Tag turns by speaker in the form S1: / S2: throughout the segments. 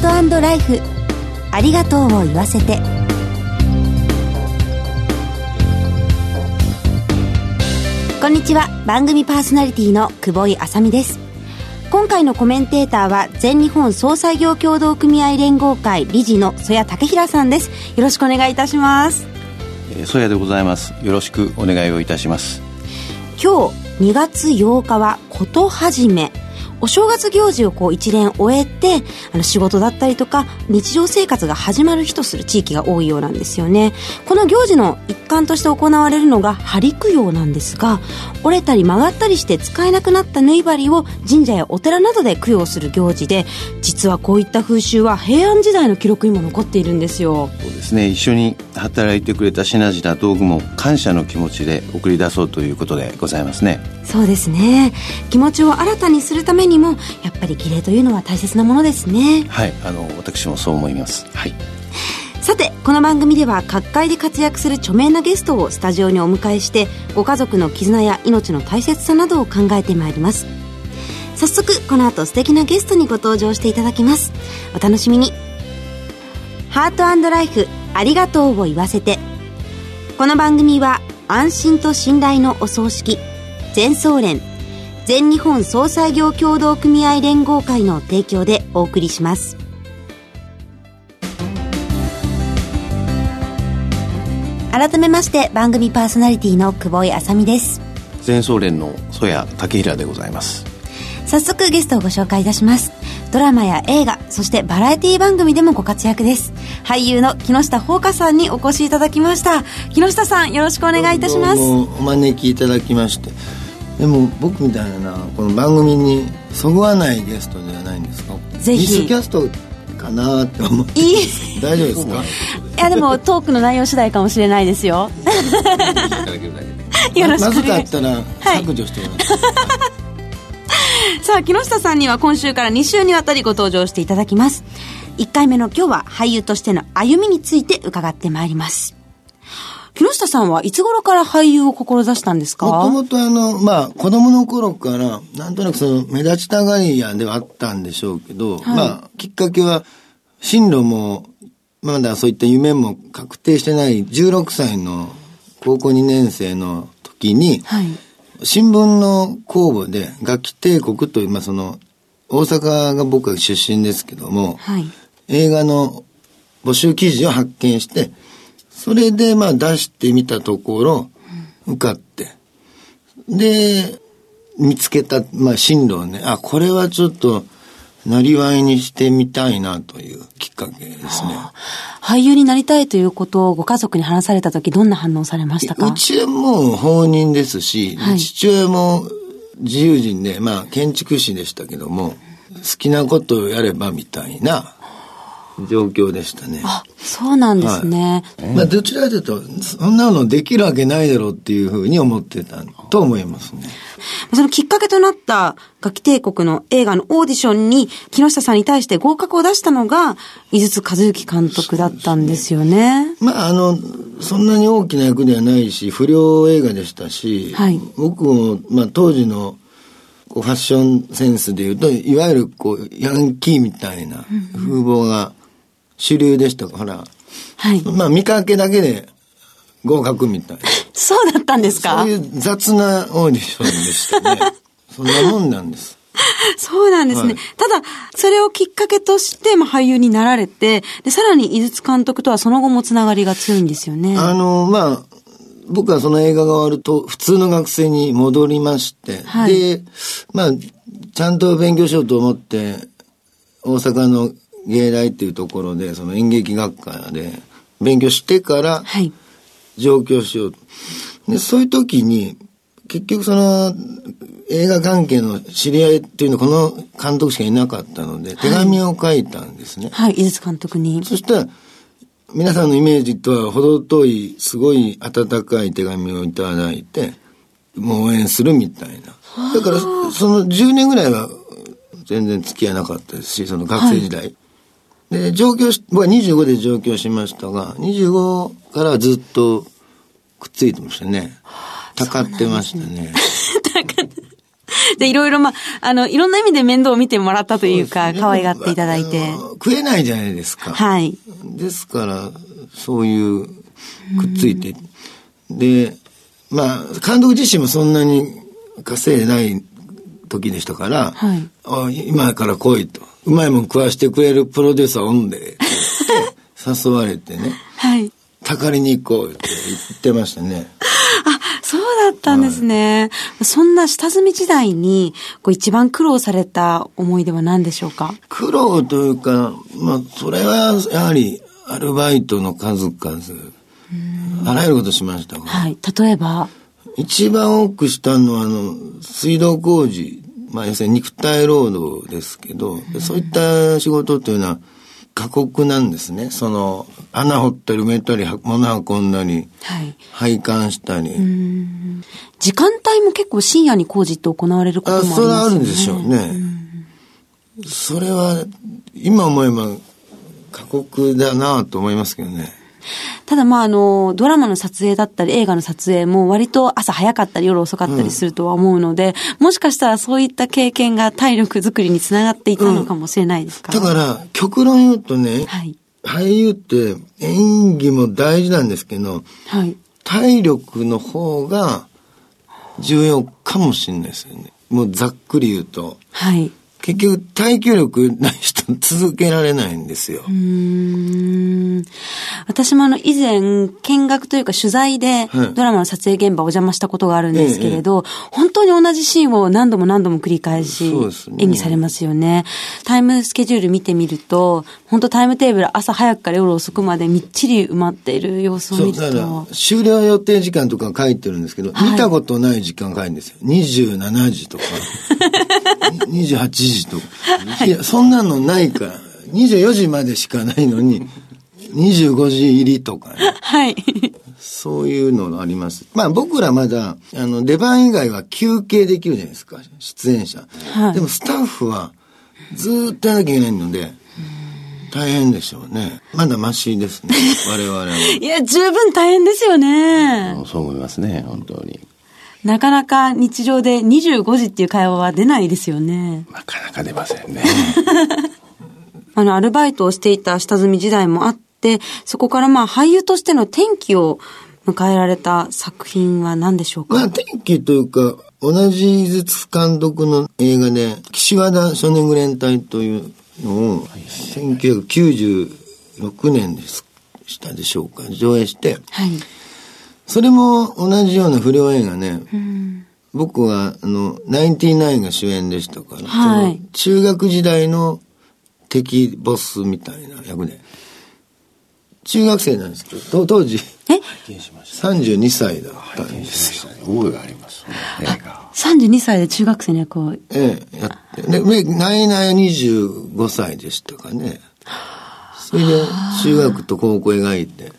S1: ートライフ。ありがとうを言わせて。こんにちは。番組パーソナリティの久保井あさみです。今回のコメンテーターは全日本総裁業協同組合連合会理事の曽谷武平さんです。よろしくお願いいたします。
S2: 曽谷でございます。よろしくお願いをいたします。
S1: 今日2月8日はこと始めお正月行事をこう一連終えて、あの仕事だったりとか、日常生活が始まる日とする地域が多いようなんですよね。この行事の一環として行われるのが、針供養なんですが、折れたり曲がったりして使えなくなった縫い針を神社やお寺などで供養する行事で、実はこういった風習は平安時代の記録にも残っているんですよ。
S2: そうですね。一緒に働いてくれた品々道具も感謝の気持ちで送り出そうということでございますね。
S1: そうですね。気持ちを新たにするためにもやっぱり儀礼というのは大切なものですね。
S2: はいあの私もそう思います。はい。
S1: さてこの番組では各界で活躍する著名なゲストをスタジオにお迎えしてご家族の絆や命の大切さなどを考えてまいります。早速この後素敵なゲストにご登場していただきます。お楽しみに。ハートライフありがとうを言わせて。この番組は安心と信頼のお葬式全総連全日本総裁業協同組合連合会の提供でお送りします。改めまして番組パーソナリティの久保井あさみです。
S2: 全総連の曽谷武平でございます。
S1: 早速ゲストをご紹介いたします。ドラマや映画そしてバラエティ番組でもご活躍です。俳優の木下ほうかさんにお越しいただきました。木下さんよろしくお願いいたします。お
S3: 招きいただきましてでも僕みたいなこの番組にそぐわないゲストではないんですか？
S1: ぜひ。
S3: ミスキャストかなって思って。
S1: いい。
S3: 大丈夫ですか？
S1: いやでもトークの内容次第かもしれないですよ。よろしく
S3: まずかったら削除してます、はい。
S1: さあ木下さんには今週から2週にわたりご登場していただきます。1回目の今日は俳優としての歩みについて伺ってまいります木下さんはいつ頃から俳優を志したんですか？
S3: もともとあの、まあ、子供の頃から、なんとなくその、目立ちたがり屋ではあったんでしょうけど、はい、まあ、きっかけは、進路も、まだそういった夢も確定してない16歳の高校2年生の時に、はい、新聞の公募で、楽器帝国という、まあその、大阪が僕は出身ですけども、はい、映画の募集記事を発見して、それでまあ出してみたところ、受かって、で、見つけた、まあ進路をね、あ、これはちょっと、なりわいにしてみたいなというきっかけですね。
S1: 俳優になりたいということをご家族に話された時どんな反応されましたか？
S3: うちはもう放任ですし、はい、父親も自由人で、まあ建築士でしたけども、好きなことをやればみたいな状況でしたね。
S1: あ、そうなんですね。
S3: はい、まあ、どちらかというと、そんなのできるわけないだろうっていうふうに思ってたと思いますね。
S1: そのきっかけとなった楽器帝国の映画のオーディションに木下さんに対して合格を出したのが井筒和幸監督だったんですよね。
S3: ねまあ、あの、そんなに大きな役ではないし、不良映画でしたし、はい、僕も、まあ、当時のファッションセンスでいうと、いわゆるこう、ヤンキーみたいな風貌が主流でしたから、はい。まあ見かけだけで合格みたいな。
S1: そうだったんですか？
S3: そういう雑なオーディションでしたね。そんなもんなんです。
S1: そうなんですね。はい、ただ、それをきっかけとして、まあ、俳優になられて、で、さらに井筒監督とはその後もつながりが強いんですよね。
S3: あの、まあ、僕はその映画が終わると、普通の学生に戻りまして、はい、で、まあ、ちゃんと勉強しようと思って、大阪の芸大っていうところで、その演劇学科で勉強してから、上京しようと。で、そういう時に、結局その、映画関係の知り合いっていうのはこの監督しかいなかったので、手紙を書いたんですね。
S1: はい、井筒監督に。
S3: そしたら、皆さんのイメージとは程遠い、すごい温かい手紙をいただいて、もう応援するみたいな。だから、その10年ぐらいは全然付き合いなかったですし、その学生時代。はいで、上京し、僕は25で上京しましたが、25からずっとくっついてましたね。たかってましたね。
S1: で、いろいろまあ、あの、いろんな意味で面倒を見てもらったというか、可愛がっていただいて。
S3: 食えないじゃないですか。
S1: はい。
S3: ですから、そういう、くっついて。で、まあ、監督自身もそんなに稼いでない時でしたから、
S1: はい
S3: あ今から来いと。うまいもん食わしてくれるプロデューサーおんで、誘われてね、
S1: はい。
S3: たかりに行こうって言ってましたね。
S1: あ、そうだったんですね。そんな下積み時代に、こう一番苦労された思い出は何でしょうか？
S3: 苦労というか、まあ、それはやはりアルバイトの数々、あらゆることしましたが、
S1: はい。例えば、
S3: 一番多くしたのは、あの、水道工事、まあ、要するに肉体労働ですけど、そういった仕事というのは過酷なんですね。その、穴掘ったり埋めたり、は物運んだり、
S1: はい。
S3: 配管したり。
S1: 時間帯も結構深夜に工事って行われることもあ
S3: あ、
S1: りますよね。
S3: それはあるんでしょうね。それは、今思えば過酷だなと思いますけどね。
S1: ただまああの、ドラマの撮影だったり映画の撮影も割と朝早かったり夜遅かったりするとは思うので、もしかしたらそういった経験が体力作りにつながっていたのかもしれないですか、
S3: だから、極論言うとね、
S1: はい。
S3: 俳優って演技も大事なんですけど、
S1: はい。
S3: 体力の方が重要かもしれないですよね。もうざっくり言うと。
S1: はい。
S3: 結局耐久力ない人続けられないんですよ。
S1: うーん私もあの以前見学というか取材で
S3: はい
S1: ドラマの撮影現場お邪魔したことがあるんですけれど、本当に同じシーンを何度も何度も繰り返し演技されますよね。タイムスケジュール見てみると、本当タイムテーブル朝早くから夜遅くまでみっちり埋まっている様子を見ると。
S3: 終了予定時間とか書いてるんですけど、
S1: はい
S3: 見たことない時間書いてるんですよ。27時とか、28時とか。いや、そんなのないから。24時までしかないのに、25時入りとかね。
S1: はい。
S3: そういうのがあります。まあ僕らまだ、あの、出番以外は休憩できるじゃないですか、出演者。
S1: はい
S3: でもスタッフはずーっとやらなきゃいけないので、大変でしょうね。まだマシですね、我々は。
S1: いや、十分大変ですよね。
S2: そう思いますね、本当に。
S1: なかなか日常で25時っていう会話は出ないですよね。
S2: なかなか出ませんね。
S1: あの、アルバイトをしていた下積み時代もあって、そこからまあ俳優としての転機を迎えられた作品は何でしょうか、
S3: まあ転機というか、同じ井筒監督の映画で、岸和田少年グレン隊というのを、1996年でしたでしょうか、上映して、
S1: はい。
S3: それも同じような不良映画ね、
S1: うん。
S3: 僕は、あの、ナインティナインが主演でしたから、
S1: はい
S3: その中学時代の敵ボスみたいな役で、中学生なんですけど、と当時、
S1: え？
S2: 拝見しました。
S3: 32歳だったんですよ。
S2: 覚えがあります、その映画。
S1: ?32 歳で中学生の役を。
S3: ええ、やって。で、でナイナイは25歳でしたかね。それで、中学と高校描いて、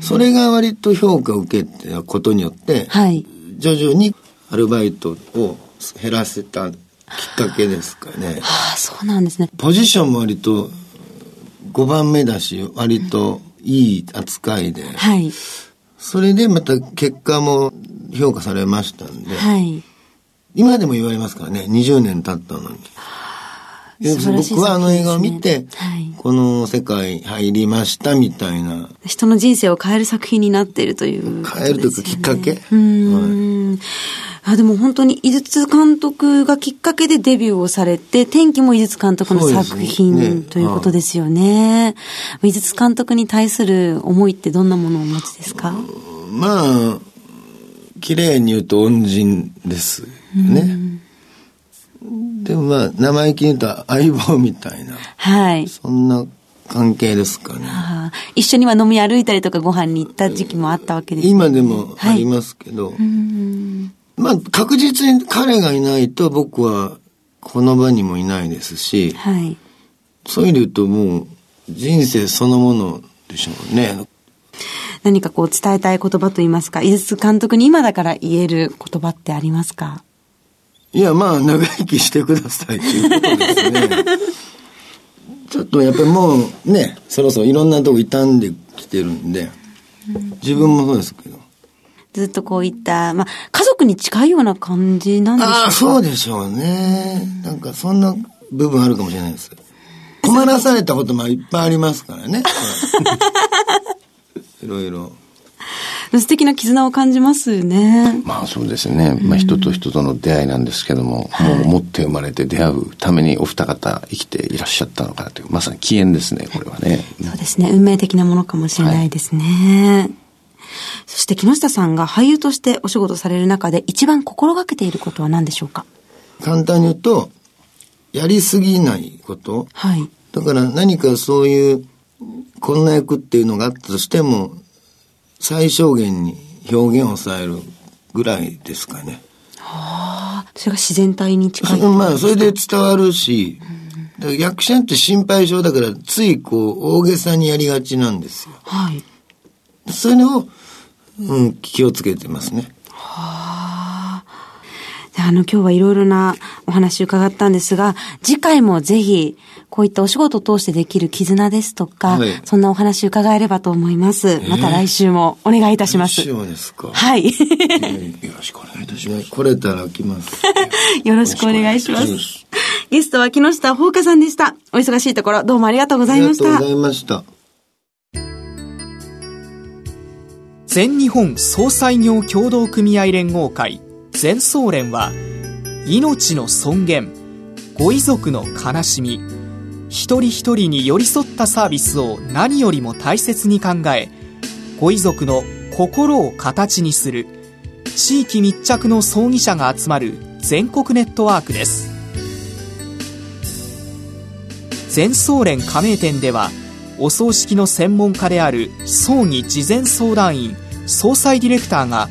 S3: それが割と評価を受けたことによって、
S1: はい。
S3: 徐々にアルバイトを減らせたきっかけですかね。
S1: ああ、そうなんですね。
S3: ポジションも割と5番目だし、割といい扱いで、
S1: はい。
S3: それでまた結果も評価されましたんで、
S1: はい。
S3: 今でも言われますからね、20年経ったのに。僕はあの映画を見て
S1: はい。
S3: この世界入りましたみたいな、
S1: 人の人生を変える作品になっているという。ね、
S3: 変えるというかきっかけ？
S1: うーん。あでも本当に井筒監督がきっかけでデビューをされて、天気も井筒監督の作
S3: ね
S1: 品
S3: ね
S1: ということですよね。井筒監督に対する思いってどんなものをお持ちですか？
S3: まあ、綺麗に言うと恩人ですね。でもまあ、生意気に言うと相棒みたいな、
S1: はい。
S3: そんな関係ですかね。
S1: あー一緒には飲み歩いたりとかご飯に行った時期もあったわけですよね
S3: 今でもありますけど、
S1: うーん
S3: まあ確実に彼がいないと僕はこの場にもいないですし、
S1: はい。
S3: そういう意味で言うともう人生そのものでしょうね。
S1: 何かこう伝えたい言葉といいますか、井筒監督に今だから言える言葉ってありますか？
S3: いや、まあ、長生きしてくださいということですね。ちょっとやっぱりもうね、そろそろいろんなとこ傷んできてるんで、自分もそうですけど。
S1: ずっとこういった、まあ、家族に近いような感じなんでしょうか？ああ、
S3: そうでしょうね。なんかそんな部分あるかもしれないです。困らされたこともいっぱいありますからね。いろいろ。
S1: 素敵な絆を感じますね。
S2: まあそうですね。まあ人と人との出会いなんですけども、うん、もう持って生まれて出会うためにお二方生きていらっしゃったのかなという、まさに起源ですね、これはね。
S1: そうですね。運命的なものかもしれないですね。はいそして木下さんが俳優としてお仕事される中で一番心がけていることは何でしょうか？
S3: 簡単に言うと、やりすぎないこと。はい。だから何かそういうこんな役っていうのがあったとしても、最小限に表現を抑えるぐらいですかね。
S1: はあ、それが自然体に近い。
S3: まあ、それで伝わるし、役者って心配性だから、ついこう、大げさにやりがちなんですよ。はい。それを、うん、気をつけてますね。
S1: はあ。あの、今日はいろいろなお話伺ったんですが、次回もぜひ、こういったお仕事を通してできる絆ですとか、はい、そんなお話伺えればと思います。また来週もお願いいたします。
S3: 来週ですか？
S1: はい。よ
S3: ろしくお願いいたします。来れたら来 ます。
S1: よろしくお願いします。ゲストは木下ほうかさんでした。お忙しいところ、どうもありがとうございました。
S3: ありがとうございました。
S4: 全日本総裁業協同組合連合会全総連は命の尊厳ご遺族の悲しみ一人一人に寄り添ったサービスを何よりも大切に考えご遺族の心を形にする地域密着の葬儀者が集まる全国ネットワークです。全総連加盟店ではお葬式の専門家である葬儀事前相談員総裁ディレクターが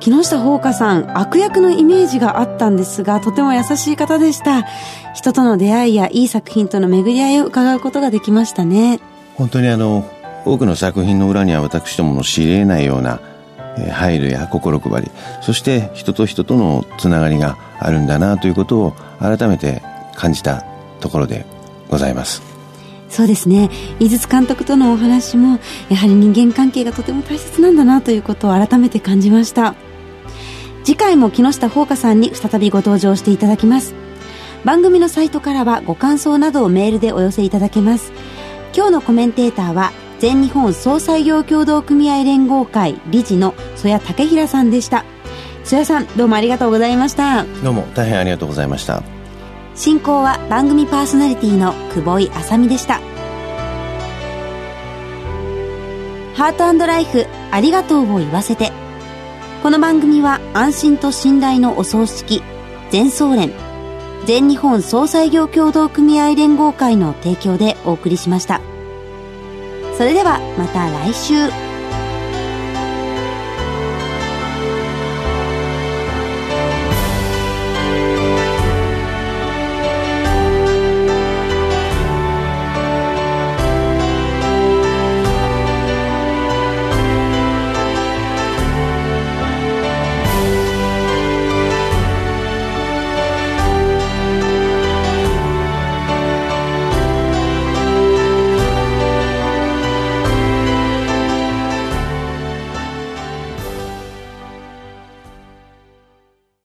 S1: 木下ほうかさん、悪役のイメージがあったんですが、とても優しい方でした。人との出会いやいい作品との巡り合いを伺うことができましたね。
S2: 本当にあの、多くの作品の裏には私どもの知り得ないような、え配慮や心配り、そして人と人とのつながりがあるんだなということを改めて感じたところでございます。
S1: そうですね井筒監督とのお話もやはり人間関係がとても大切なんだなということを改めて感じました次回も木下ほうかさんに再びご登場していただきます。番組のサイトからはご感想などをメールでお寄せいただけます。今日のコメンテーターは全日本総裁業協同組合連合会理事の曽谷武平さんでした。曽谷さんどうもありがとうございました。
S2: どうも大変ありがとうございました。
S1: 進行は番組パーソナリティの久保井麻美でした。ハートライフありがとうを言わせてこの番組は安心と信頼のお葬式全総連全日本総裁業協同組合連合会の提供でお送りしました。それではまた来週。